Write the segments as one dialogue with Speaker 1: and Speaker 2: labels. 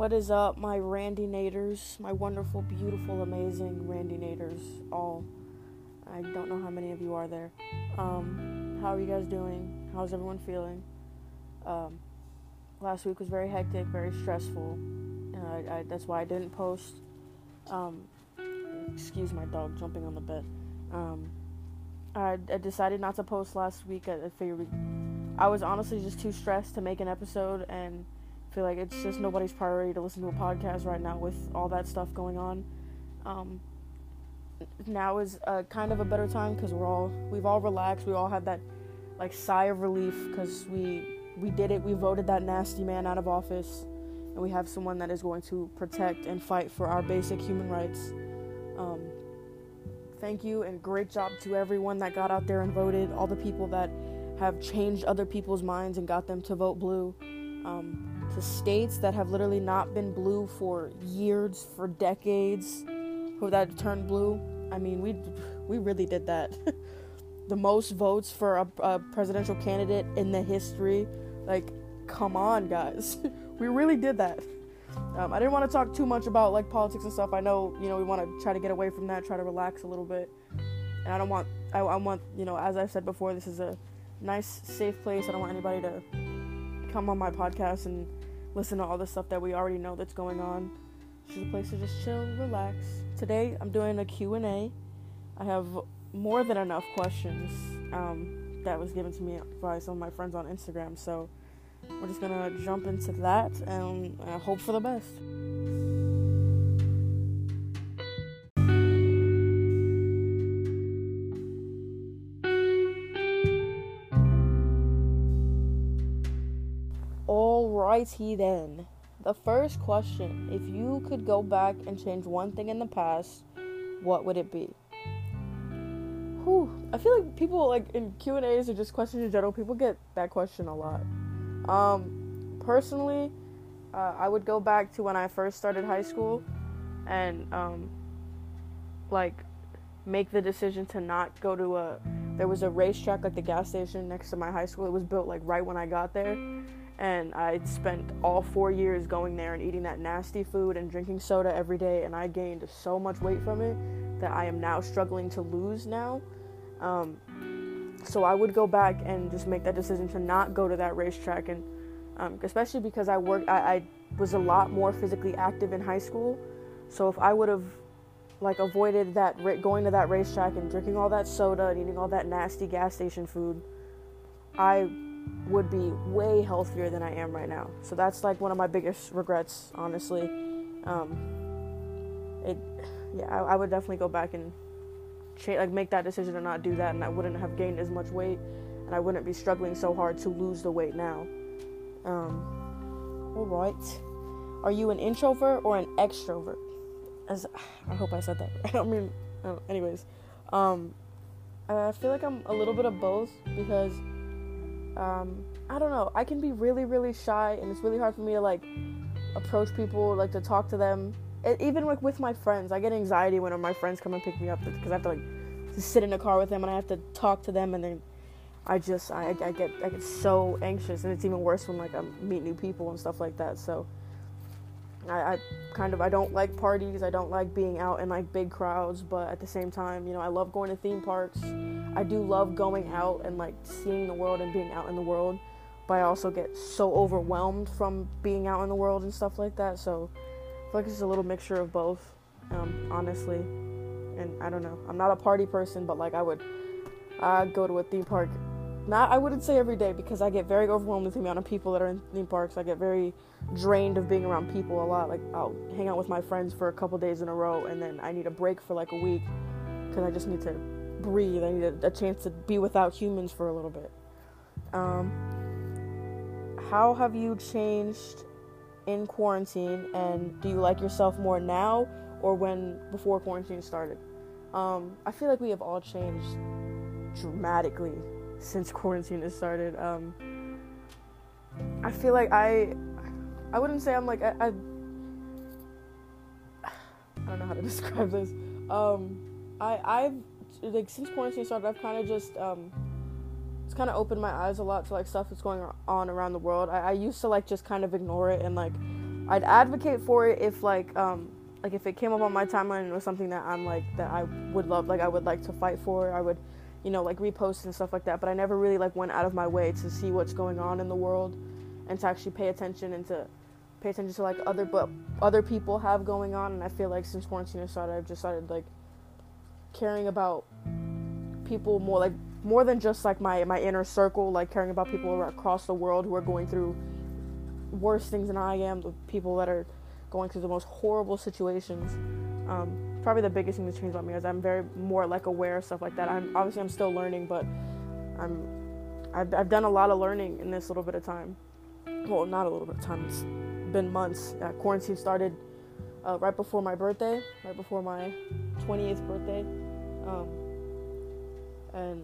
Speaker 1: What is up, my Randy Naders, my wonderful, beautiful, amazing Randy Naders? All, I don't know how many of you are there. Um, how are you guys doing? How's everyone feeling? Um, last week was very hectic, very stressful. Uh, I, I, that's why I didn't post. Um, excuse my dog jumping on the bed. Um, I, I, decided not to post last week. I, I figured we, I was honestly just too stressed to make an episode and feel like it's just nobody's priority to listen to a podcast right now with all that stuff going on. Um, now is kind of a better time because we're all we've all relaxed. We all had that like sigh of relief because we we did it. We voted that nasty man out of office, and we have someone that is going to protect and fight for our basic human rights. Um, thank you and great job to everyone that got out there and voted. All the people that have changed other people's minds and got them to vote blue. Um, to states that have literally not been blue for years, for decades, who that turned blue. I mean, we we really did that. the most votes for a, a, presidential candidate in the history. Like, come on, guys, we really did that. Um, I didn't want to talk too much about like politics and stuff. I know, you know, we want to try to get away from that, try to relax a little bit. And I don't want, I, I want, you know, as I've said before, this is a nice, safe place. I don't want anybody to come on my podcast and listen to all the stuff that we already know that's going on. It's just a place to just chill, relax. Today I'm doing a Q&A. I have more than enough questions um, that was given to me by some of my friends on Instagram. So we're just gonna jump into that and uh, hope for the best. Alrighty then. The first question If you could go back and change one thing in the past, what would it be? Whew. I feel like people, like in Q&As or just questions in general, people get that question a lot. Um, personally, uh, I would go back to when I first started high school and, um, like, make the decision to not go to a. There was a RaceTrac, like the gas station next to my high school. It was built, like, right when I got there and I'd spent all four years going there and eating that nasty food and drinking soda every day, and I gained so much weight from it that I am now struggling to lose now. Um, so I would go back and just make that decision to not go to that RaceTrac, and um, especially because I worked, I, I was a lot more physically active in high school. So if I would have like avoided that going to that RaceTrac and drinking all that soda and eating all that nasty gas station food, I would be way healthier than I am right now. So that's like one of my biggest regrets, honestly. Um, it, yeah, I, I, would definitely go back and like make that decision to not do that, and I wouldn't have gained as much weight, and I wouldn't be struggling so hard to lose the weight now. Um, all right. Are you an introvert or an extrovert? As I hope I said that. I don't mean. Uh, anyways, um, I feel like I'm a little bit of both because um, I don't know. I can be really, really shy, and it's really hard for me to like approach people, like to talk to them. It, even like with my friends, I get anxiety when my friends come and pick me up because I have to like sit in a car with them and I have to talk to them, and then I just I, I get I get so anxious, and it's even worse when like I meet new people and stuff like that. So I, I kind of I don't like parties. I don't like being out in like big crowds, but at the same time, you know, I love going to theme parks. I do love going out and like seeing the world and being out in the world, but I also get so overwhelmed from being out in the world and stuff like that. So I feel like it's a little mixture of both, um, honestly. And I don't know. I'm not a party person, but like I would uh, go to a theme park not I wouldn't say every day because I get very overwhelmed with the amount of people that are in theme parks. I get very drained of being around people a lot. Like I'll hang out with my friends for a couple days in a row and then I need a break for like a week because I just need to breathe. I need a, a, chance to be without humans for a little bit. Um, how have you changed in quarantine and do you like yourself more now or when before quarantine started? Um, I feel like we have all changed dramatically since quarantine has started. Um, I feel like I, I wouldn't say I'm like I, I, I don't know how to describe this. Um, I I've like since quarantine started, I've kind of just um, it's kind of opened my eyes a lot to like stuff that's going on around the world. I, I used to like just kind of ignore it and like I'd advocate for it if like um like if it came up on my timeline and it was something that I'm like that I would love like I would like to fight for I would you know like repost and stuff like that but I never really like went out of my way to see what's going on in the world and to actually pay attention and to pay attention to like other but other people have going on and I feel like since quarantine started I've just started like caring about people more like more than just like my my inner circle like caring about people across the world who are going through worse things than I am the people that are going through the most horrible situations. Um, probably the biggest thing that's changed about me is I'm very more like aware of stuff like that. I'm obviously I'm still learning but I'm I've, I've done a lot of learning in this little bit of time. Well not a little bit of time it's been months. Uh, quarantine started uh, right before my birthday right before my 28th birthday um, and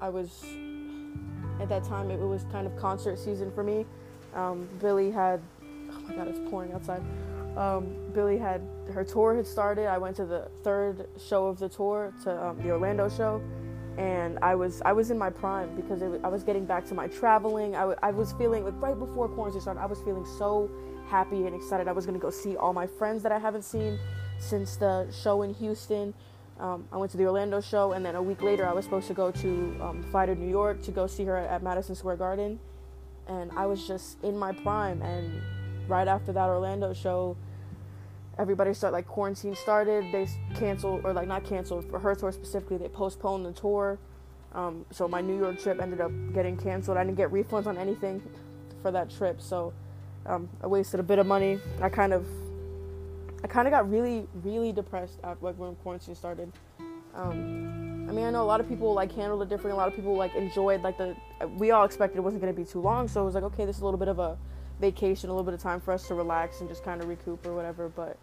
Speaker 1: I was at that time it was kind of concert season for me. Um, Billie had oh my god it's pouring outside. Um, Billie had her tour had started. I went to the third show of the tour to um, the Orlando show, and I was I was in my prime because it, I was getting back to my traveling. I, w- I was feeling like right before quarantine started. I was feeling so happy and excited. I was gonna go see all my friends that I haven't seen since the show in Houston. Um, I went to the Orlando show, and then a week later, I was supposed to go to um, Fighter New York to go see her at Madison Square Garden. And I was just in my prime. And right after that Orlando show, everybody started like quarantine started. They canceled, or like not canceled for her tour specifically. They postponed the tour. Um, so my New York trip ended up getting canceled. I didn't get refunds on anything for that trip, so um, I wasted a bit of money. I kind of I kind of got really, really depressed after like when quarantine started. Um, I mean, I know a lot of people like handled it differently. A lot of people like enjoyed like the. We all expected it wasn't going to be too long, so it was like, okay, this is a little bit of a vacation, a little bit of time for us to relax and just kind of recoup or whatever. But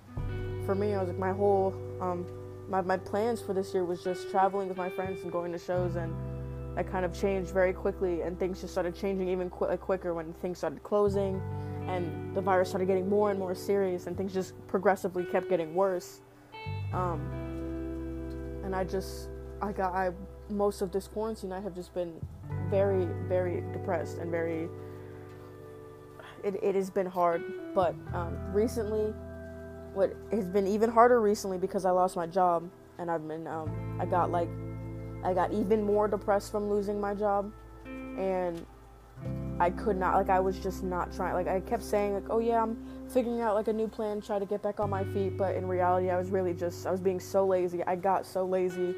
Speaker 1: for me, I was like, my whole, um, my my plans for this year was just traveling with my friends and going to shows, and that kind of changed very quickly, and things just started changing even qu- quicker when things started closing and the virus started getting more and more serious and things just progressively kept getting worse. Um, and i just i got i most of this quarantine i have just been very very depressed and very it, it has been hard. But um, recently what has been even harder recently because i lost my job and i've been um, i got like i got even more depressed from losing my job. And I could not like I was just not trying like I kept saying like oh yeah I'm figuring out like a new plan try to get back on my feet but in reality I was really just I was being so lazy I got so lazy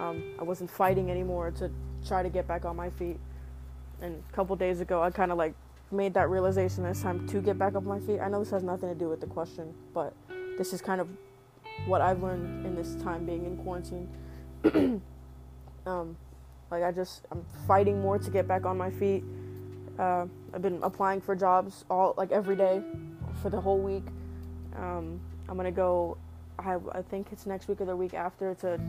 Speaker 1: um, I wasn't fighting anymore to try to get back on my feet. And a couple days ago I kind of like made that realization this time to get back on my feet. I know this has nothing to do with the question but this is kind of what I've learned in this time being in quarantine. Um, like I just I'm fighting more to get back on my feet uh, I've been applying for jobs all like every day for the whole week. Um, I'm gonna go. I, I think it's next week or the week after to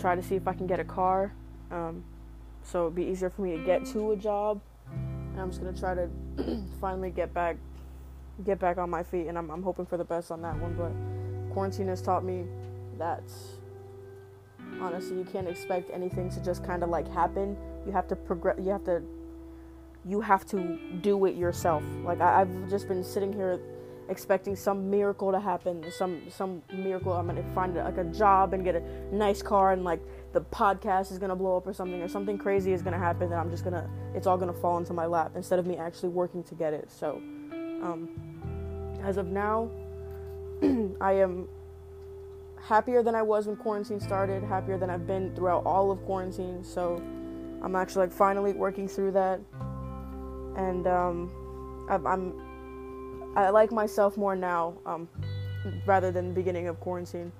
Speaker 1: try to see if I can get a car. Um, so it'd be easier for me to get to a job. And I'm just gonna try to finally get back, get back on my feet, and I'm, I'm hoping for the best on that one. But quarantine has taught me that honestly you can't expect anything to just kind of like happen. You have to progress. You have to you have to do it yourself. Like I, have just been sitting here expecting some miracle to happen, some some miracle. I'm gonna find like a job and get a nice car, and like the podcast is gonna blow up or something, or something crazy is gonna happen. And I'm just gonna, it's all gonna fall into my lap instead of me actually working to get it. So, um, as of now, I am happier than I was when quarantine started, happier than I've been throughout all of quarantine. So, I'm actually like finally working through that and um, I, I'm I like myself more now um, rather than the beginning of quarantine.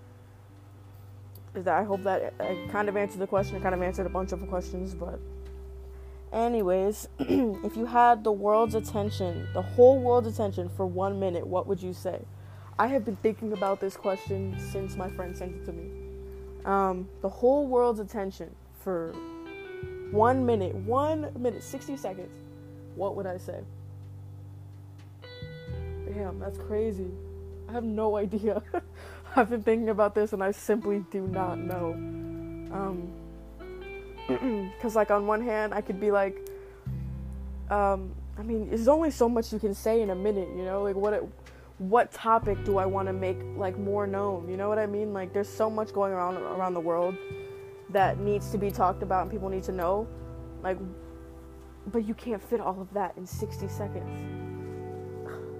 Speaker 1: Is that I hope that I kind of answered the question. I kind of answered a bunch of questions, but anyways, if you had the world's attention, the whole world's attention for one minute, what would you say? I have been thinking about this question since my friend sent it to me. Um, the whole world's attention for one minute, one minute, 60 seconds what would I say? Damn, that's crazy. I have no idea. I've been thinking about this and I simply do not know. Um, because, like, on one hand, I could be like, um, I mean, there's only so much you can say in a minute, you know? Like, what, what topic do I want to make like more known? You know what I mean? Like there's so much going around around the world that needs to be talked about and people need to know. Like but you can't fit all of that in 60 seconds.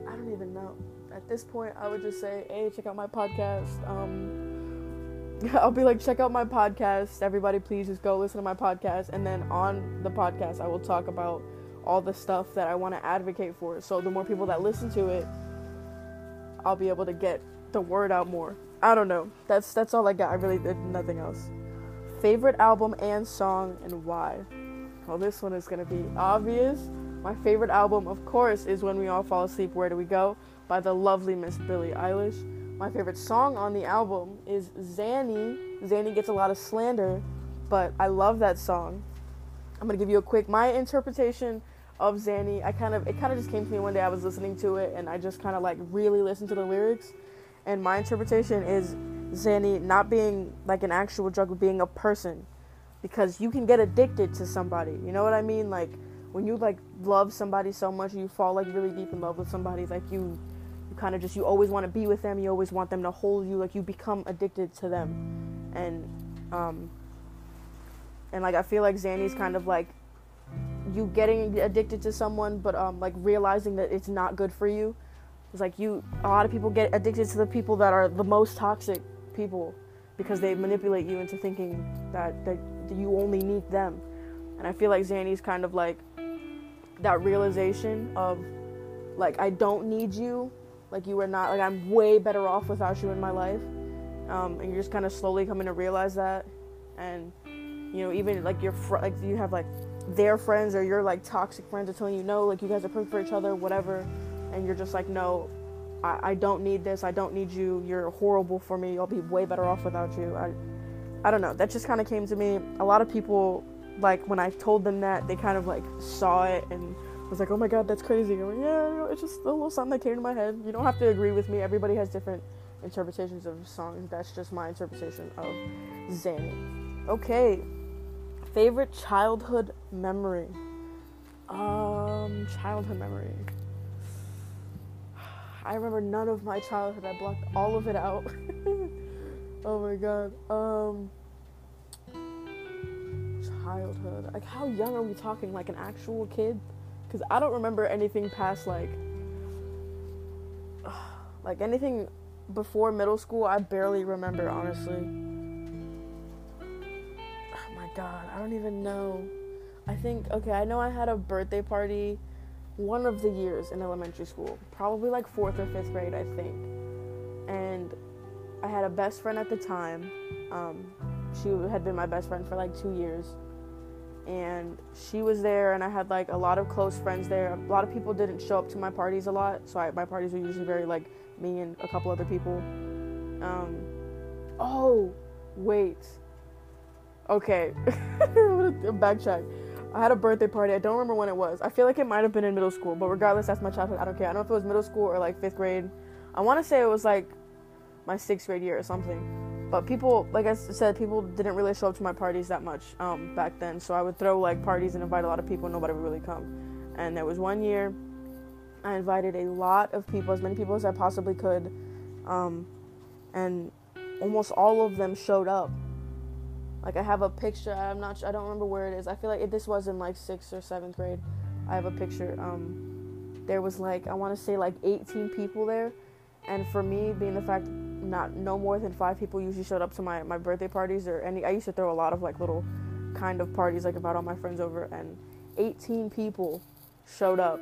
Speaker 1: I don't even know. At this point, I would just say, "Hey, check out my podcast." Um I'll be like, check out my podcast. Everybody, please just go listen to my podcast. And then on the podcast, I will talk about all the stuff that I want to advocate for. So the more people that listen to it, I'll be able to get the word out more. I don't know. That's that's all I got. I really did nothing else. Favorite album and song and why? Well, this one is gonna be obvious. My favorite album, of course, is When We All Fall Asleep, Where Do We Go by the lovely Miss Billie Eilish. My favorite song on the album is Xanny. Xanny gets a lot of slander, but I love that song. I'm gonna give you a quick my interpretation of Xanny. I kind of it kind of just came to me one day. I was listening to it and I just kind of like really listened to the lyrics. And my interpretation is Xanny not being like an actual drug, but being a person, because you can get addicted to somebody. You know what I mean? Like when you like love somebody so much, you fall like really deep in love with somebody. Like you, you kind of just you always want to be with them. You always want them to hold you. Like you become addicted to them, and um, and like I feel like Xanny's kind of like you getting addicted to someone, but um, like realizing that it's not good for you. It's like you. A lot of people get addicted to the people that are the most toxic people because they manipulate you into thinking that that you only need them. And I feel like Xanny's kind of like that realization of like I don't need you. Like you are not like I'm way better off without you in my life. Um, and you're just kind of slowly coming to realize that. And you know, even like your fr- like you have like their friends or your like toxic friends are telling you no, like you guys are perfect for each other, whatever, and you're just like no, I, I don't need this, I don't need you, you're horrible for me, I'll be way better off without you. I I don't know, that just kind of came to me. A lot of people like when I told them that they kind of like saw it and was like, oh my god, that's crazy. I'm like, yeah, it's just a little something that came to my head. You don't have to agree with me. Everybody has different interpretations of songs. That's just my interpretation of Xanny. Okay, favorite childhood memory. Um, childhood memory. I remember none of my childhood. I blocked all of it out. oh my god. Um, childhood. Like, how young are we talking? Like an actual kid? Because I don't remember anything past like, like anything before middle school. I barely remember, honestly Oh my god, I don't even know. I think okay, I know I had a birthday party one of the years in elementary school, probably like 4th or 5th grade, I think. And I had a best friend at the time. Um, she had been my best friend for like 2 years. And she was there and I had like a lot of close friends there. A lot of people didn't show up to my parties a lot, so I, my parties were usually very like me and a couple other people. Um, oh, wait Okay, backtrack. I had a birthday party. I don't remember when it was. I feel like it might have been in middle school, but regardless, that's my childhood. I don't care. I don't know if it was middle school or like fifth grade. I want to say it was like my sixth grade year or something. But people, like I said, people didn't really show up to my parties that much um, back then. So I would throw like parties and invite a lot of people. And nobody would really come. And there was one year I invited a lot of people, as many people as I possibly could, um, and almost all of them showed up like I have a picture. I'm not. I don't remember where it is. I feel like this was in like sixth or seventh grade. I have a picture. Um, there was like I want to say like 18 people there, and for me, being the fact not no more than five people usually showed up to my my birthday parties or any. I used to throw a lot of like little kind of parties like invite all my friends over, and 18 people showed up,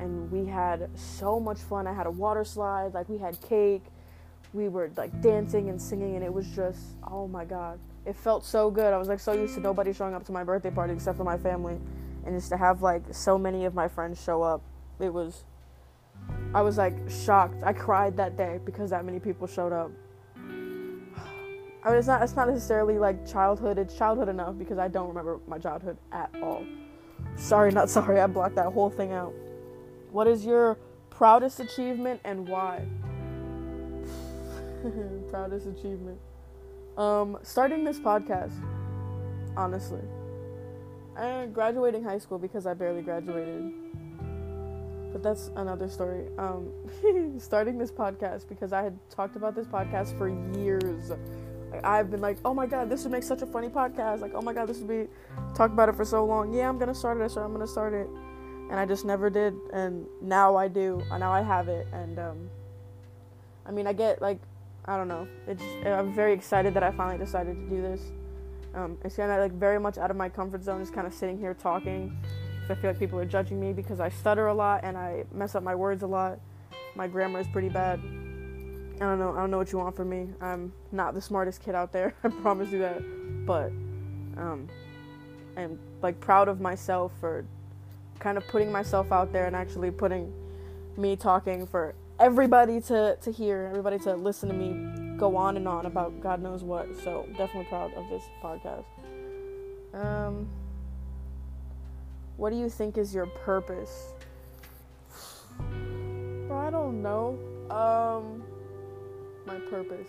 Speaker 1: and we had so much fun. I had a water slide. Like we had cake. We were like dancing and singing, and it was just oh my god it felt so good. I was like so used to nobody showing up to my birthday party except for my family, and just to have like so many of my friends show up, it was. I was like shocked. I cried that day because that many people showed up. I mean, it's not. It's not necessarily like childhood. It's childhood enough because I don't remember my childhood at all. Sorry, not sorry. I blocked that whole thing out. What is your proudest achievement and why? proudest achievement. Um, starting this podcast, honestly. And graduating high school because I barely graduated. But that's another story. Um, starting this podcast because I had talked about this podcast for years. I've been like, oh my god, this would make such a funny podcast. Like, oh my god, this would be talk about it for so long. Yeah, I'm gonna start it. So I'm gonna start it, and I just never did. And now I do. And now I have it. And um, I mean, I get like, I don't know. It's I'm very excited that I finally decided to do this. Um, it's kind of like very much out of my comfort zone, just kind of sitting here talking. I feel like people are judging me because I stutter a lot and I mess up my words a lot. My grammar is pretty bad. I don't know. I don't know what you want from me. I'm not the smartest kid out there. I promise you that. But um, I'm like proud of myself for kind of putting myself out there and actually putting me talking for everybody to to hear, everybody to listen to me go on and on about God knows what. So definitely proud of this podcast. Um, what do you think is your purpose? I don't know. Um my purpose.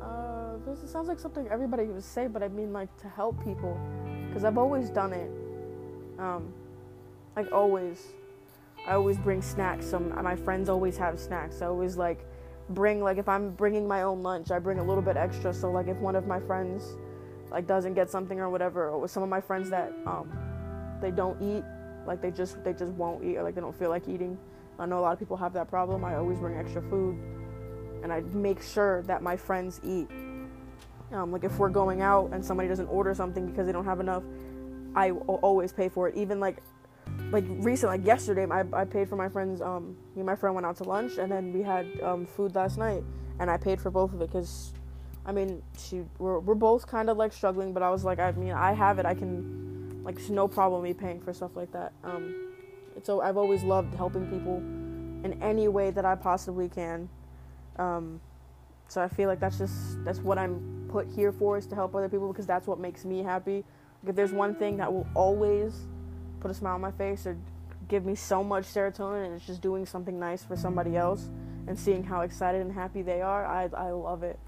Speaker 1: Uh, this sounds like something everybody would say, but I mean like to help people, because I've always done it. Um, like always, I always bring snacks. Some my friends always have snacks. I always like bring like if I'm bringing my own lunch, I bring a little bit extra. So like if one of my friends like doesn't get something or whatever, or with some of my friends that um they don't eat, like they just they just won't eat or like they don't feel like eating I know a lot of people have that problem. I always bring extra food and I make sure that my friends eat. Um, like if we're going out and somebody doesn't order something because they don't have enough, I always pay for it. Even like like recent, like yesterday, I, I paid for my friends. Um, me and my friend went out to lunch, and then we had um, food last night, and I paid for both of it because, I mean, she we're we're both kind of like struggling, but I was like, I mean, I have it. I can, like, it's no problem me paying for stuff like that. Um, so I've always loved helping people in any way that I possibly can. Um, so I feel like that's just that's what I'm put here for is to help other people because that's what makes me happy. Like if there's one thing that will always put a smile on my face or give me so much serotonin and it's just doing something nice for somebody else and seeing how excited and happy they are, I I love it.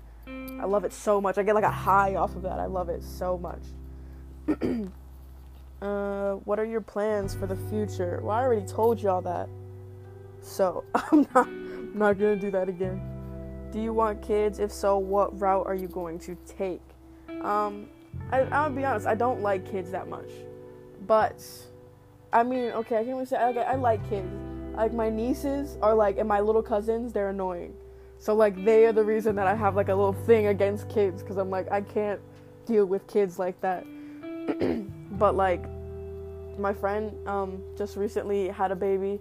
Speaker 1: I love it so much. I get like a high off of that. I love it so much. Uh, what are your plans for the future? Well, I already told y'all that. So, I'm not, I'm not gonna do that again. Do you want kids? If so, what route are you going to take? Um, I, I'll be honest, I don't like kids that much. But, I mean, okay, I can't say, I, I like kids. Like, my nieces are like, and my little cousins, they're annoying. So, like, they are the reason that I have, like, a little thing against kids. Because I'm like, I can't deal with kids like that. but like my friend um, just recently had a baby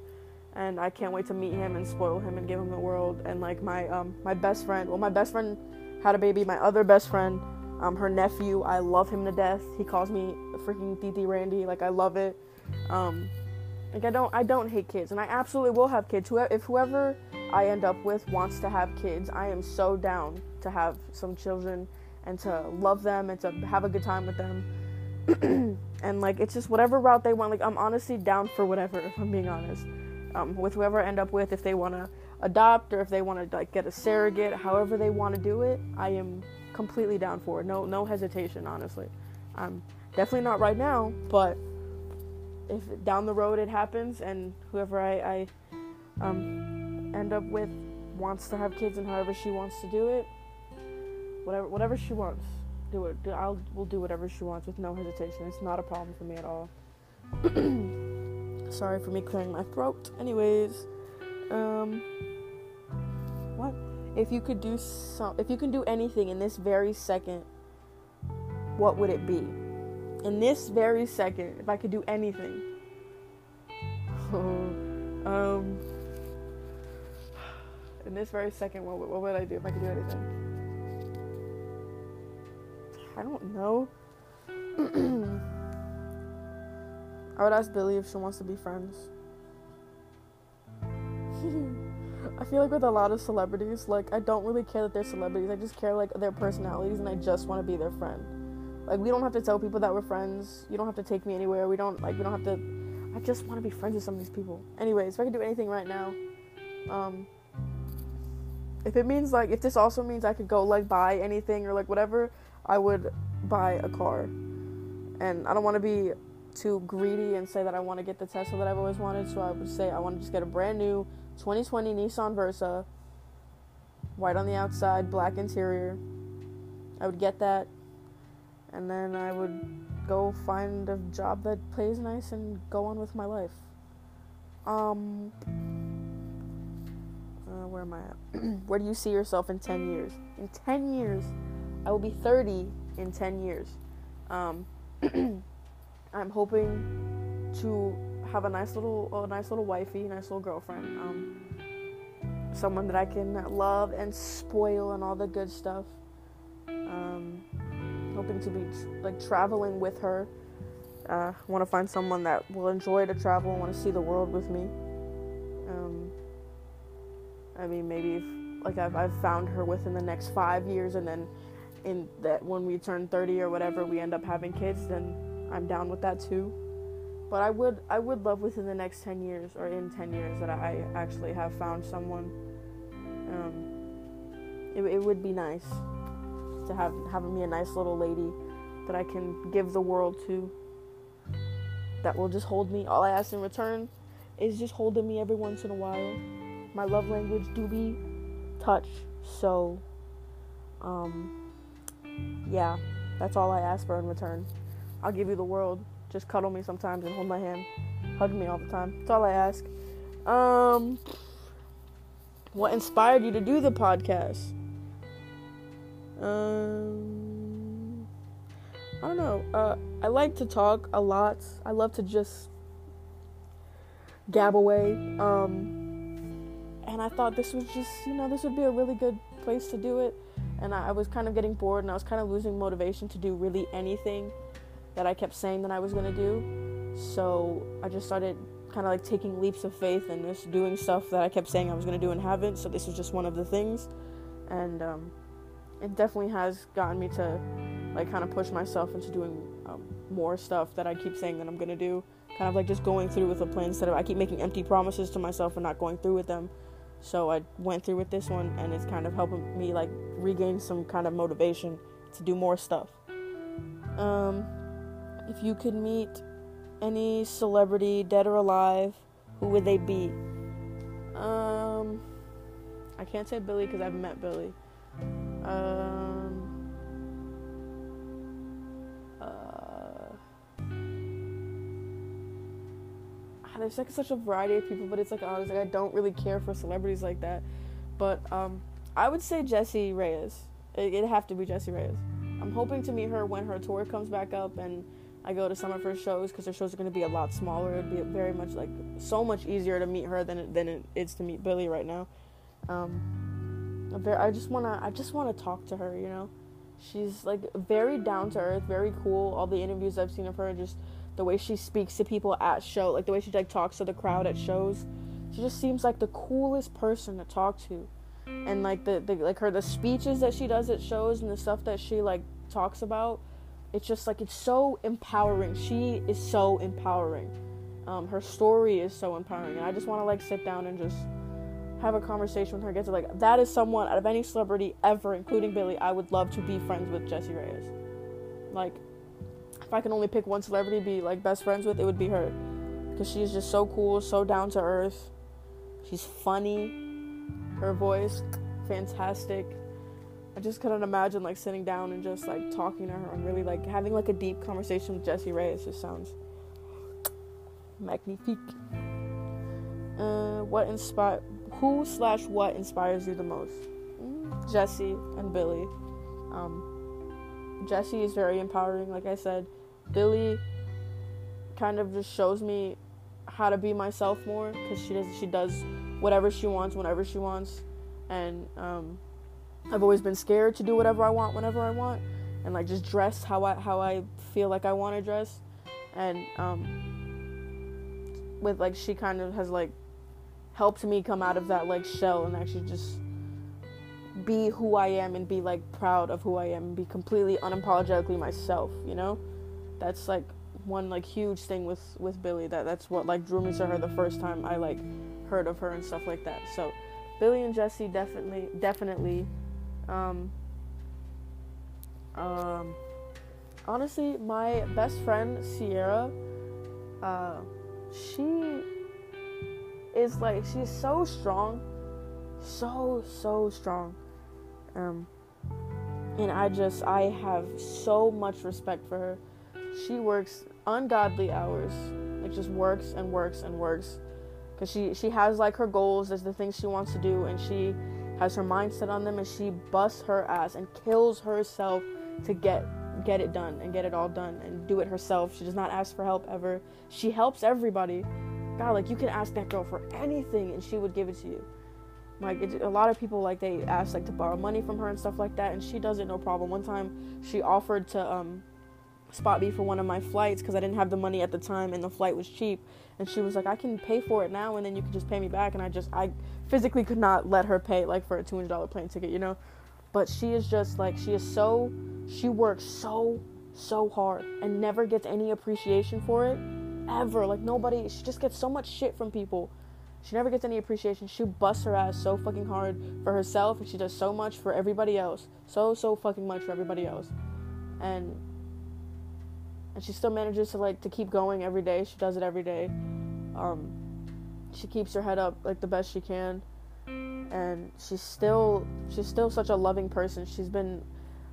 Speaker 1: and I can't wait to meet him and spoil him and give him the world and like my um, my best friend well my best friend had a baby my other best friend um, her nephew I love him to death he calls me freaking Titi Randy like I love it um, like I don't I don't hate kids and I absolutely will have kids whoever if whoever I end up with wants to have kids I am so down to have some children and to love them and to have a good time with them and like it's just whatever route they want. Like I'm honestly down for whatever, if I'm being honest. Um, with whoever I end up with, if they want to adopt or if they want to like get a surrogate, however they want to do it, I am completely down for it. No, no hesitation, honestly. I'm definitely not right now, but if down the road it happens and whoever I, I um, end up with wants to have kids and however she wants to do it, whatever whatever she wants do it. I'll will do whatever she wants with no hesitation. It's not a problem for me at all. Sorry for me clearing my throat. Anyways, um, what if you could do some? If you can do anything in this very second, what would it be? In this very second, if I could do anything. um, in this very second, what, what would I do if I could do anything? I don't know. I would ask Billie if she wants to be friends. I feel like with a lot of celebrities, like I don't really care that they're celebrities. I just care like their personalities, and I just want to be their friend. Like we don't have to tell people that we're friends. You don't have to take me anywhere. We don't like we don't have to. I just want to be friends with some of these people. Anyways, if I could do anything right now, um, if it means like if this also means I could go like buy anything or like whatever, I would buy a car. And I don't want to be too greedy and say that I want to get the Tesla that I've always wanted. So I would say I want to just get a brand new 2020 Nissan Versa, white on the outside, black interior. I would get that, and then I would go find a job that pays nice and go on with my life. Um, where am I at? where do you see yourself in 10 years? In 10 years, I will be 30 in 10 years. Um, I'm hoping to have a nice little, a nice little wifey, nice little girlfriend. Um, someone that I can love and spoil and all the good stuff. Um, hoping to be like traveling with her. Uh, want to find someone that will enjoy to travel and want to see the world with me. Um, I mean, maybe if, like I've, I've found her within the next five years, and then in that when we turn 30 or whatever, we end up having kids, then I'm down with that too. But I would I would love within the next 10 years or in 10 years that I actually have found someone. Um, it, it would be nice to have having me a nice little lady that I can give the world to. That will just hold me. All I ask in return is just holding me every once in a while. My love language do be touch. So, um, yeah, that's all I ask for in return. I'll give you the world. Just cuddle me sometimes and hold my hand. Hug me all the time. That's all I ask. Um, what inspired you to do the podcast? Um, I don't know. Uh, I like to talk a lot. I love to just gab away. Um, and I thought this was just, you know, this would be a really good place to do it. And I, I was kind of getting bored and I was kind of losing motivation to do really anything that I kept saying that I was gonna do. So I just started kind of like taking leaps of faith and just doing stuff that I kept saying I was gonna do and haven't. So this was just one of the things, and um, it definitely has gotten me to like kind of push myself into doing um, more stuff that I keep saying that I'm gonna do. Kind of like just going through with a plan instead of I keep making empty promises to myself and not going through with them. So I went through with this one, and it's kind of helping me like regain some kind of motivation to do more stuff. Um, if you could meet any celebrity, dead or alive, who would they be? Um, I can't say Billie because I've met Billie. Um, there's like such a variety of people, but it's like honestly, like I don't really care for celebrities like that. But um, I would say Jessie Reyez. It, it'd have to be Jessie Reyez. I'm hoping to meet her when her tour comes back up and I go to some of her shows because her shows are going to be a lot smaller. It'd be very much like so much easier to meet her than it, than it is to meet Billie right now. Um, I just wanna I just wanna talk to her. You know, she's like very down to earth, very cool. All the interviews I've seen of her, just the way she speaks to people at show, like the way she like talks to the crowd at shows. She just seems like the coolest person to talk to, and like the, the like her the speeches that she does at shows and the stuff that she like talks about it's just like it's so empowering. She is so empowering. Um, her story is so empowering, and I just want to like sit down and just have a conversation with her. Get to like that is someone out of any celebrity ever, including Billie, I would love to be friends with Jessie Reyez. Like, if I can only pick one celebrity to be like best friends with, it would be her, because she's just so cool, so down to earth. She's funny. Her voice, fantastic. I just couldn't imagine like sitting down and just like talking to her and really like having like a deep conversation with Jessie Reyez. Just sounds magnifique. Uh, what inspire? Who slash what inspires you the most? Jessie and Billie. Um, Jessie is very empowering, like I said. Billie kind of just shows me how to be myself more because she does she does whatever she wants whenever she wants, and um, I've always been scared to do whatever I want whenever I want and like just dress how I how I feel like I want to dress and um with like she kind of has like helped me come out of that like shell and actually just be who I am and be like proud of who I am and be completely unapologetically myself, you know? That's like one like huge thing with with Billie that that's what like drew me to her the first time I like heard of her and stuff like that. So Billie and Jessie definitely definitely um, um, honestly, my best friend Sierra, uh, she is like she's so strong, so so strong. Um, and I just I have so much respect for her. She works ungodly hours, like just works and works and works, because she she has like her goals, there's the things she wants to do, and she has her mindset on them, and she busts her ass and kills herself to get get it done and get it all done and do it herself. She does not ask for help ever. She helps everybody. God, like you can ask that girl for anything and she would give it to you. Like a lot of people like they ask like to borrow money from her and stuff like that, and she does it no problem. One time she offered to um, spot me for one of my flights because I didn't have the money at the time and the flight was cheap, and she was like, "I can pay for it now, and then you can just pay me back." And I just I physically could not let her pay like for a two hundred dollar plane ticket, you know. But she is just like she is so she works so so hard and never gets any appreciation for it ever. Like nobody, she just gets so much shit from people she never gets any appreciation. She busts her ass so fucking hard for herself, and she does so much for everybody else. So so fucking much for everybody else, and and she still manages to like to keep going every day. She does it every day. Um, she keeps her head up like the best she can, and she's still she's still such a loving person. She's been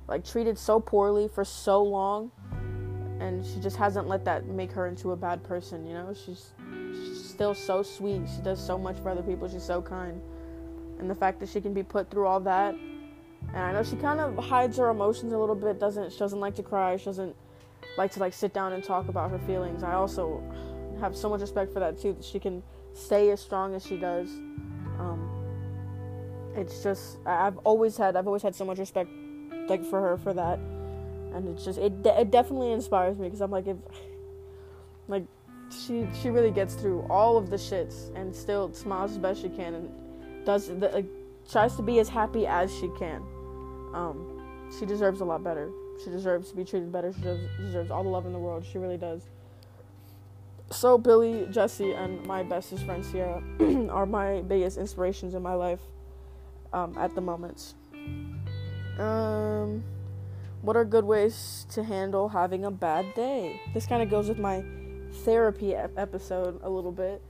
Speaker 1: like treated so poorly for so long, and she just hasn't let that make her into a bad person. You know, she's still so sweet. She does so much for other people. She's so kind. And the fact that she can be put through all that. And I know she kind of hides her emotions a little bit. Doesn't she doesn't like to cry. She doesn't like to like sit down and talk about her feelings. I also have so much respect for that too. That she can stay as strong as she does. Um, it's just I've always had I've always had so much respect like for her for that, and it's just it it definitely inspires me because I'm like if like she she really gets through all of the shits and still smiles as best she can and does the, uh, tries to be as happy as she can. Um, she deserves a lot better. She deserves to be treated better. She deserves, all the love in the world. She really does. So Billie, Jessie, and my bestest friend Sierra are my biggest inspirations in my life um, at the moment. Um, what are good ways to handle having a bad day? This kind of goes with my therapy episode a little bit,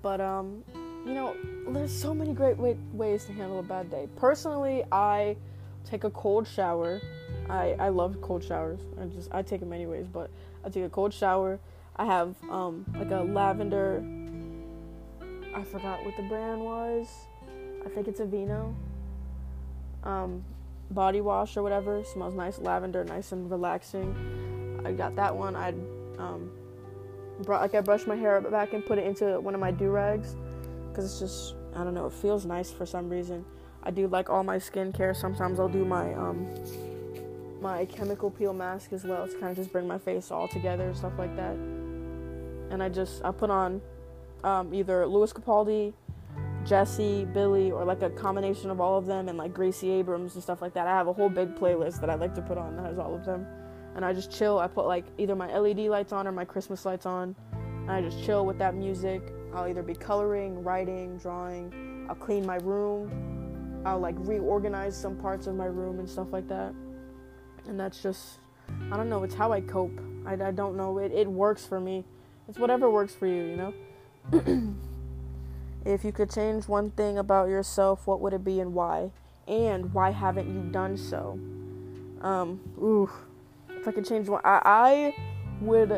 Speaker 1: but um, you know, there's so many great way- ways to handle a bad day. Personally, I take a cold shower. I I love cold showers. I just I take them anyways, but I take a cold shower. I have um like a lavender. I forgot what the brand was. I think it's Aveeno. Um, body wash or whatever. Smells nice, lavender, nice and relaxing. I got that one. I'd um, brought like I brush my hair back and put it into one of my do rags because it's just I don't know it feels nice for some reason. I do like all my skincare. Sometimes I'll do my um my chemical peel mask as well to kind of just bring my face all together and stuff like that. And I just I put on um, either Lewis Capaldi, Jessie, Billie, or like a combination of all of them, and like Gracie Abrams and stuff like that. I have a whole big playlist that I like to put on that has all of them and I just chill. I put like either my LED lights on or my Christmas lights on, and I just chill with that music. I'll either be coloring, writing, drawing. I'll clean my room. I'll like reorganize some parts of my room and stuff like that. And that's just, I don't know, it's how I cope. I, I don't know, it, it works for me. It's whatever works for you, you know? if you could change one thing about yourself, what would it be and why? And why haven't you done so? Um, ooh, if I could change one, I, I would.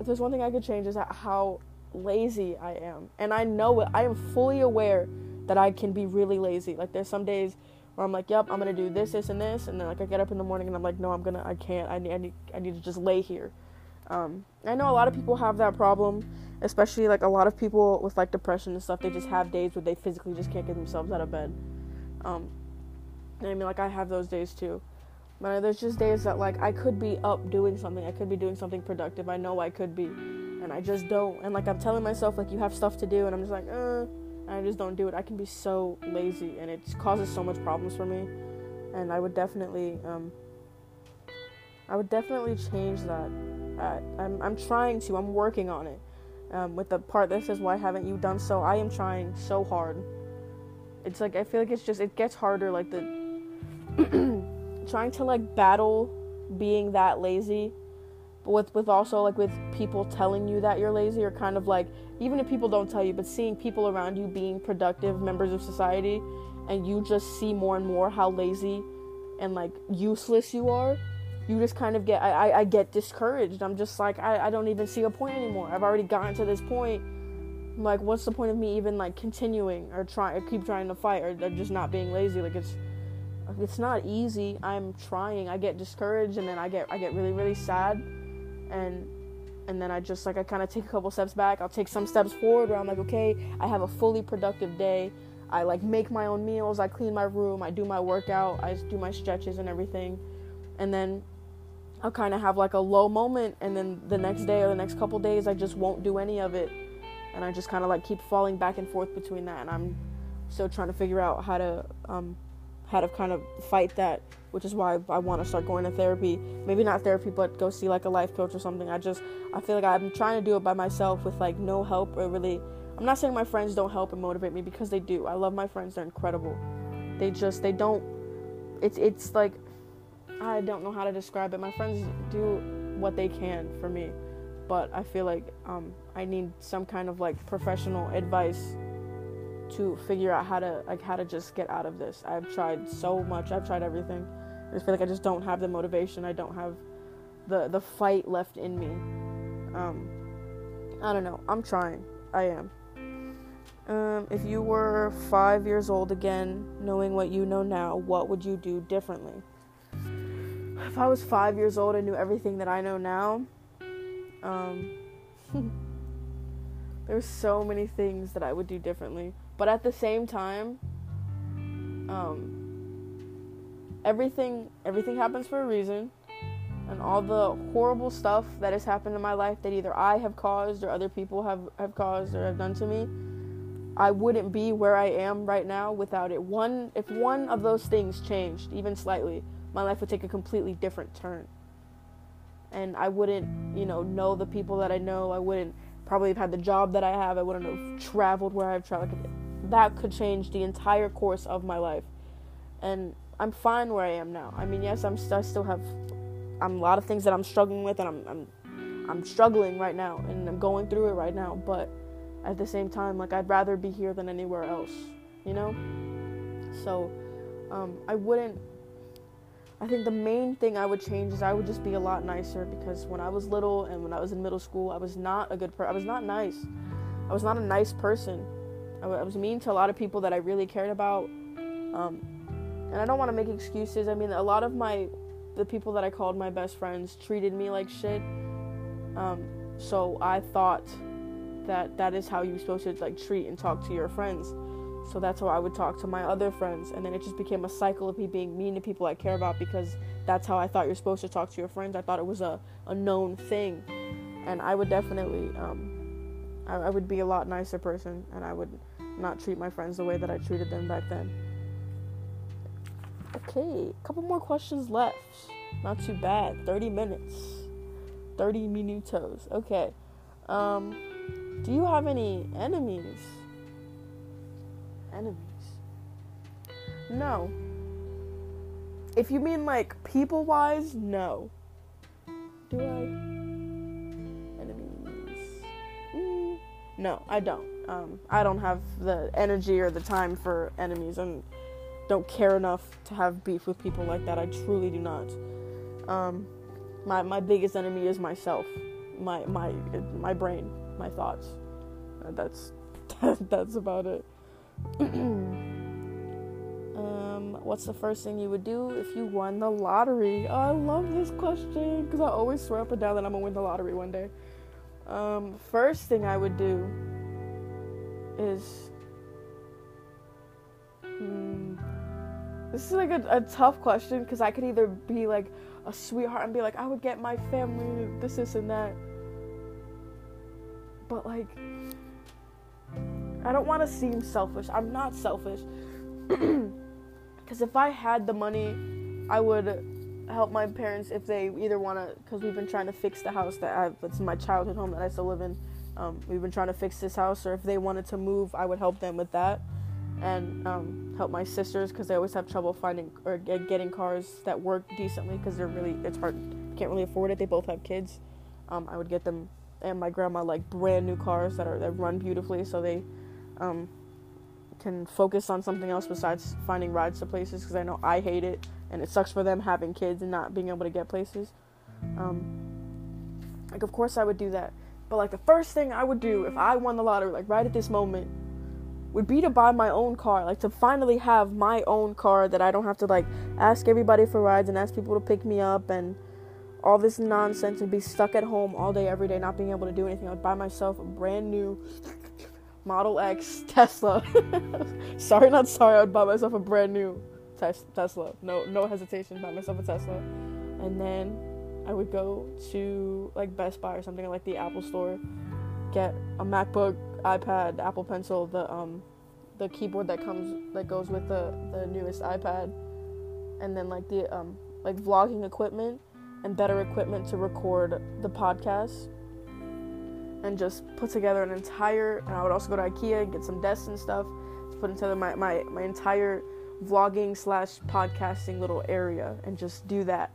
Speaker 1: If there's one thing I could change is how lazy I am, and I know it. I am fully aware that I can be really lazy. Like there's some days where I'm like, "Yep, I'm gonna do this, this, and this," and then like I get up in the morning and I'm like, "No, I'm gonna, I can't. I need, I need, I need to just lay here." Um, I know a lot of people have that problem, especially like a lot of people with like depression and stuff. They just have days where they physically just can't get themselves out of bed. Um, I mean, like I have those days too. But there's just days that like I could be up doing something. I could be doing something productive. I know I could be, and I just don't. And like I'm telling myself like you have stuff to do, and I'm just like, uh, I just don't do it. I can be so lazy, and it causes so much problems for me. And I would definitely, um, I would definitely change that. I, I'm I'm trying to. I'm working on it. Um, with the part that says why haven't you done so, I am trying so hard. It's like I feel like it's just it gets harder. Like the trying to like battle being that lazy but with with also like with people telling you that you're lazy or kind of like even if people don't tell you but seeing people around you being productive members of society and you just see more and more how lazy and like useless you are you just kind of get I, I, I get discouraged. I'm just like I, I don't even see a point anymore. I've already gotten to this point. Like what's the point of me even like continuing or try or keep trying to fight or, or just not being lazy? Like it's it's not easy. I'm trying. I get discouraged and then i get i get really really sad. And and then i just like i kind of take a couple steps back. I'll take some steps forward where i'm like okay i have a fully productive day. I like make my own meals. I clean my room. I do my workout. I do my stretches and everything. And then i'll kind of have like a low moment and then the next day or the next couple days i just won't do any of it. And I just kind of like keep falling back and forth between that, and I'm still trying to figure out how to um, how to kind of fight that, which is why I want to start going to therapy. Maybe not therapy, but go see like a life coach or something. I just I feel like I'm trying to do it by myself with like no help or really. I'm not saying my friends don't help and motivate me because they do. I love my friends; they're incredible. They just they don't. It's it's like I don't know how to describe it. My friends do what they can for me but I feel like um, I need some kind of like professional advice to figure out how to like how to just get out of this. I've tried so much. I've tried everything. I just feel like I just don't have the motivation. I don't have the the fight left in me. Um, I don't know. I'm trying. I am. Um, if you were five years old again, knowing what you know now, what would you do differently? If I was five years old and knew everything that I know now, um, there's so many things that I would do differently, but at the same time, um, everything everything happens for a reason, and all the horrible stuff that has happened in my life that either I have caused or other people have have caused or have done to me, I wouldn't be where I am right now without it. One if one of those things changed even slightly, my life would take a completely different turn and I wouldn't, you know, know the people that I know. I wouldn't probably have had the job that I have. I wouldn't have traveled where I've traveled. That could change the entire course of my life. And I'm fine where I am now. I mean, yes, I'm st- I still have I'm a lot of things that I'm struggling with and I'm I'm I'm struggling right now and I'm going through it right now, but at the same time, like I'd rather be here than anywhere else, you know? So um, I wouldn't I think the main thing I would change is I would just be a lot nicer because when I was little and when I was in middle school, I was not a good person. I was not nice. I was not a nice person. I, was mean to a lot of people that I really cared about. Um, and I don't want to make excuses. I mean, a lot of my the people that I called my best friends treated me like shit. Um, so I thought that that is how you're supposed to like treat and talk to your friends. So that's how I would talk to my other friends. And then it just became a cycle of me being mean to people I care about because that's how I thought you're supposed to talk to your friends. I thought it was a, a known thing. And I would definitely, um, I, I would be a lot nicer person and I would not treat my friends the way that I treated them back then. Okay, a couple more questions left. Not too bad. 30 minutes. 30 minutos. Okay. Um, do you have any enemies? enemies. No. If you mean like people wise, no. Do I? Enemies. Mm, no, I don't. Um, I don't have the energy or the time for enemies and don't care enough to have beef with people like that. I truly do not. Um, my my biggest enemy is myself, my my my brain, my thoughts. Uh, that's that's about it. um, what's the first thing you would do if you won the lottery? Oh, I love this question because I always swear up and down that I'm gonna win the lottery one day. Um, first thing I would do is. Hmm, this is like a, a tough question because I could either be like a sweetheart and be like, I would get my family this, this, and that. But like, I don't want to seem selfish. I'm not selfish. Because if I had the money, I would help my parents if they either want to, because we've been trying to fix the house that I it's my childhood home that I still live in. Um, we've been trying to fix this house, or if they wanted to move, I would help them with that. And um, help my sisters because they always have trouble finding or getting cars that work decently because they're really, it's hard can't really afford it. They both have kids. Um, I would get them and my grandma like brand new cars that are that run beautifully, so they um, can focus on something else besides finding rides to places. Because I know I hate it, and it sucks for them having kids and not being able to get places. Um, like, of course, I would do that. But like the first thing I would do if mm. I won the lottery, like right at this moment, would be to buy my own car, like to finally have my own car that I don't have to like ask everybody for rides and ask people to pick me up and all this nonsense and be stuck at home all day every day not being able to do anything. I would buy myself a brand new Model X Tesla. sorry, not sorry. I would buy myself a brand new tes- Tesla. No, no hesitation. Buy myself a Tesla, and then I would go to like Best Buy or something like the Apple Store, get a MacBook, iPad, Apple Pencil, the um, the keyboard that comes that goes with the the newest iPad, and then like the um like vlogging equipment and better equipment to record the podcast and just put together an entire and I would also go to Ikea and get some desks and stuff to put together my, my, my entire vlogging slash podcasting little area and just do that.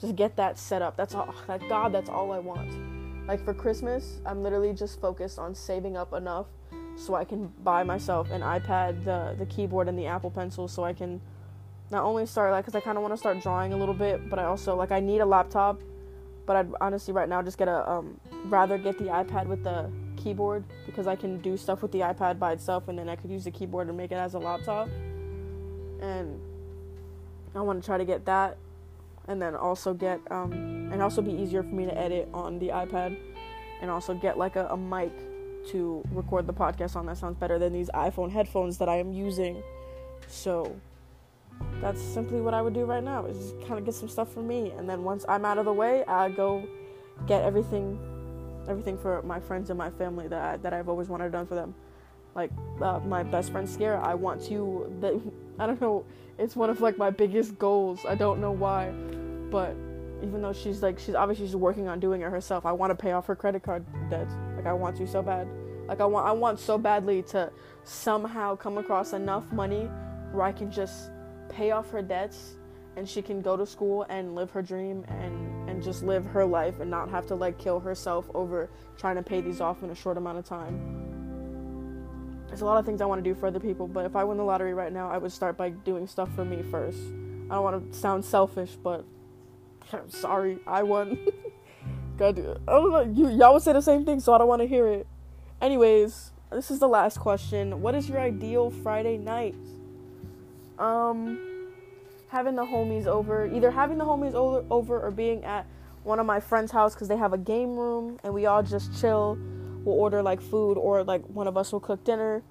Speaker 1: Just get that set up. That's all that God, that's all I want. Like for Christmas, I'm literally just focused on saving up enough so I can buy myself an iPad, the the keyboard and the Apple Pencil so I can not only start like because I kind of want to start drawing a little bit, but I also like I need a laptop. But I'd honestly right now just get a um, rather get the iPad with the keyboard because I can do stuff with the iPad by itself, and then I could use the keyboard and make it as a laptop. And I want to try to get that, and then also get um, and also be easier for me to edit on the iPad, and also get like a, a mic to record the podcast on. That sounds better than these iPhone headphones that I am using. So that's simply what I would do right now is just kind of get some stuff for me. And then once I'm out of the way I go get everything everything for my friends and my family that I, that I've always wanted done for them. Like uh, my best friend Scare I want to the, I don't know it's one of like my biggest goals I don't know why but even though she's like she's obviously she's working on doing it herself I want to pay off her credit card debts like I want to so bad like I want I want so badly to somehow come across enough money where I can just pay off her debts and she can go to school and live her dream and and just live her life and not have to like kill herself over trying to pay these off in a short amount of time. There's a lot of things I want to do for other people, but if I win the lottery right now, I would start by doing stuff for me first. I don't want to sound selfish, but I'm sorry, I won. God, I don't know. You y'all would say the same thing, so I don't want to hear it. Anyways, this is the last question. What is your ideal Friday night? um having the homies over either having the homies over, over or being at one of my friends house because they have a game room and we all just chill we'll order like food or like one of us will cook dinner.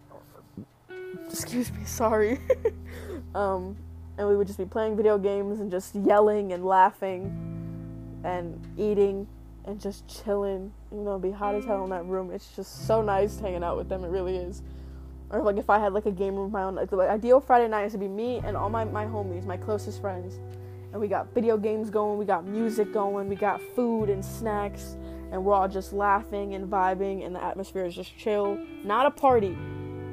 Speaker 1: Excuse me sorry. Um and we would just be playing video games and just yelling and laughing and eating and just chilling you know be hot as hell in that room. It's just so nice hanging out with them it really is. Or like if I had like a game room of my own. Like the ideal Friday night is to be me and all my my homies, my closest friends, and we got video games going, we got music going, we got food and snacks, and we're all just laughing and vibing, and the atmosphere is just chill. Not a party.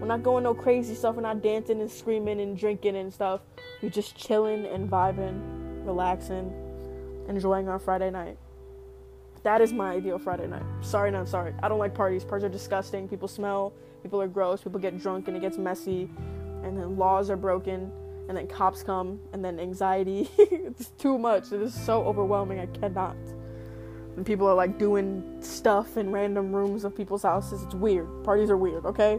Speaker 1: We're not going no crazy stuff. We're not dancing and screaming and drinking and stuff. We're just chilling and vibing, relaxing, enjoying our Friday night. That is my ideal Friday night. Sorry, not sorry. I don't like parties. Parties are disgusting. People smell people are gross, people get drunk and it gets messy, and then laws are broken, and then cops come, and then anxiety. it's too much. It is so overwhelming. I cannot. And people are like doing stuff in random rooms of people's houses. It's weird. Parties are weird, okay?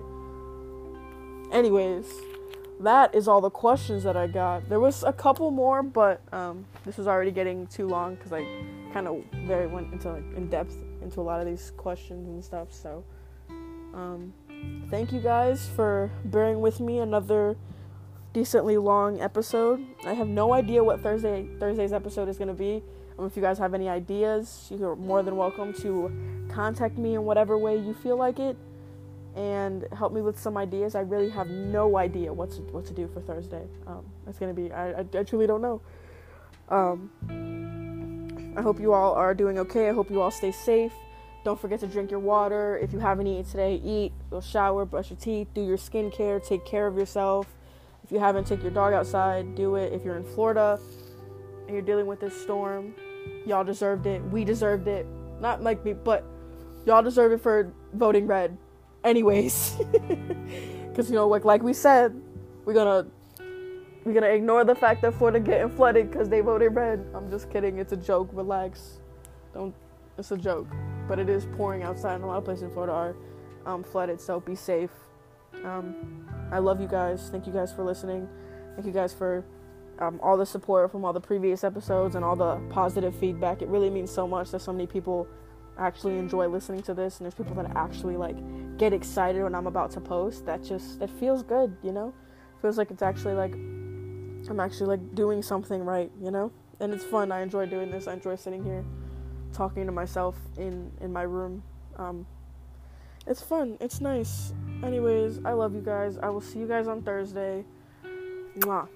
Speaker 1: Anyways, that is all the questions that I got. There was a couple more, but um, this was already getting too long because I kind of very went into like in depth into a lot of these questions and stuff. So, um, thank you guys for bearing with me another decently long episode. I have no idea what Thursday Thursday's episode is to be. Um, if you guys have any ideas, you're more than welcome to contact me in whatever way you feel like it and help me with some ideas. I really have no idea what to, what to do for Thursday. Um, it's going to be, I, I, I, truly don't know. Um, I hope you all are doing okay. I hope you all stay safe. Don't forget to drink your water. If you haven't eaten today, eat. Go shower, brush your teeth, do your skincare, take care of yourself. If you haven't, take your dog outside, do it. If you're in Florida and you're dealing with this storm, Y'all deserved it. We deserved it. Not like me, but y'all deserve it for voting red. Anyways, because you know, like like we said, we're gonna we're gonna ignore the fact that Florida getting flooded because they voted red. I'm just kidding. It's a joke. Relax. Don't. It's a joke. But it is pouring outside, and a lot of places in Florida are um, flooded. So be safe. Um, I love you guys. Thank you guys for listening. Thank you guys for um, all the support from all the previous episodes and all the positive feedback. It really means so much that so many people actually enjoy listening to this, and there's people that actually like get excited when I'm about to post. That just that feels good, you know. Feels like it's actually like I'm actually like doing something right, you know? And it's fun. I enjoy doing this. I enjoy sitting here talking to myself in in my room. Um it's fun. It's nice. Anyways, I love you guys. I will see you guys on Thursday. Mwah.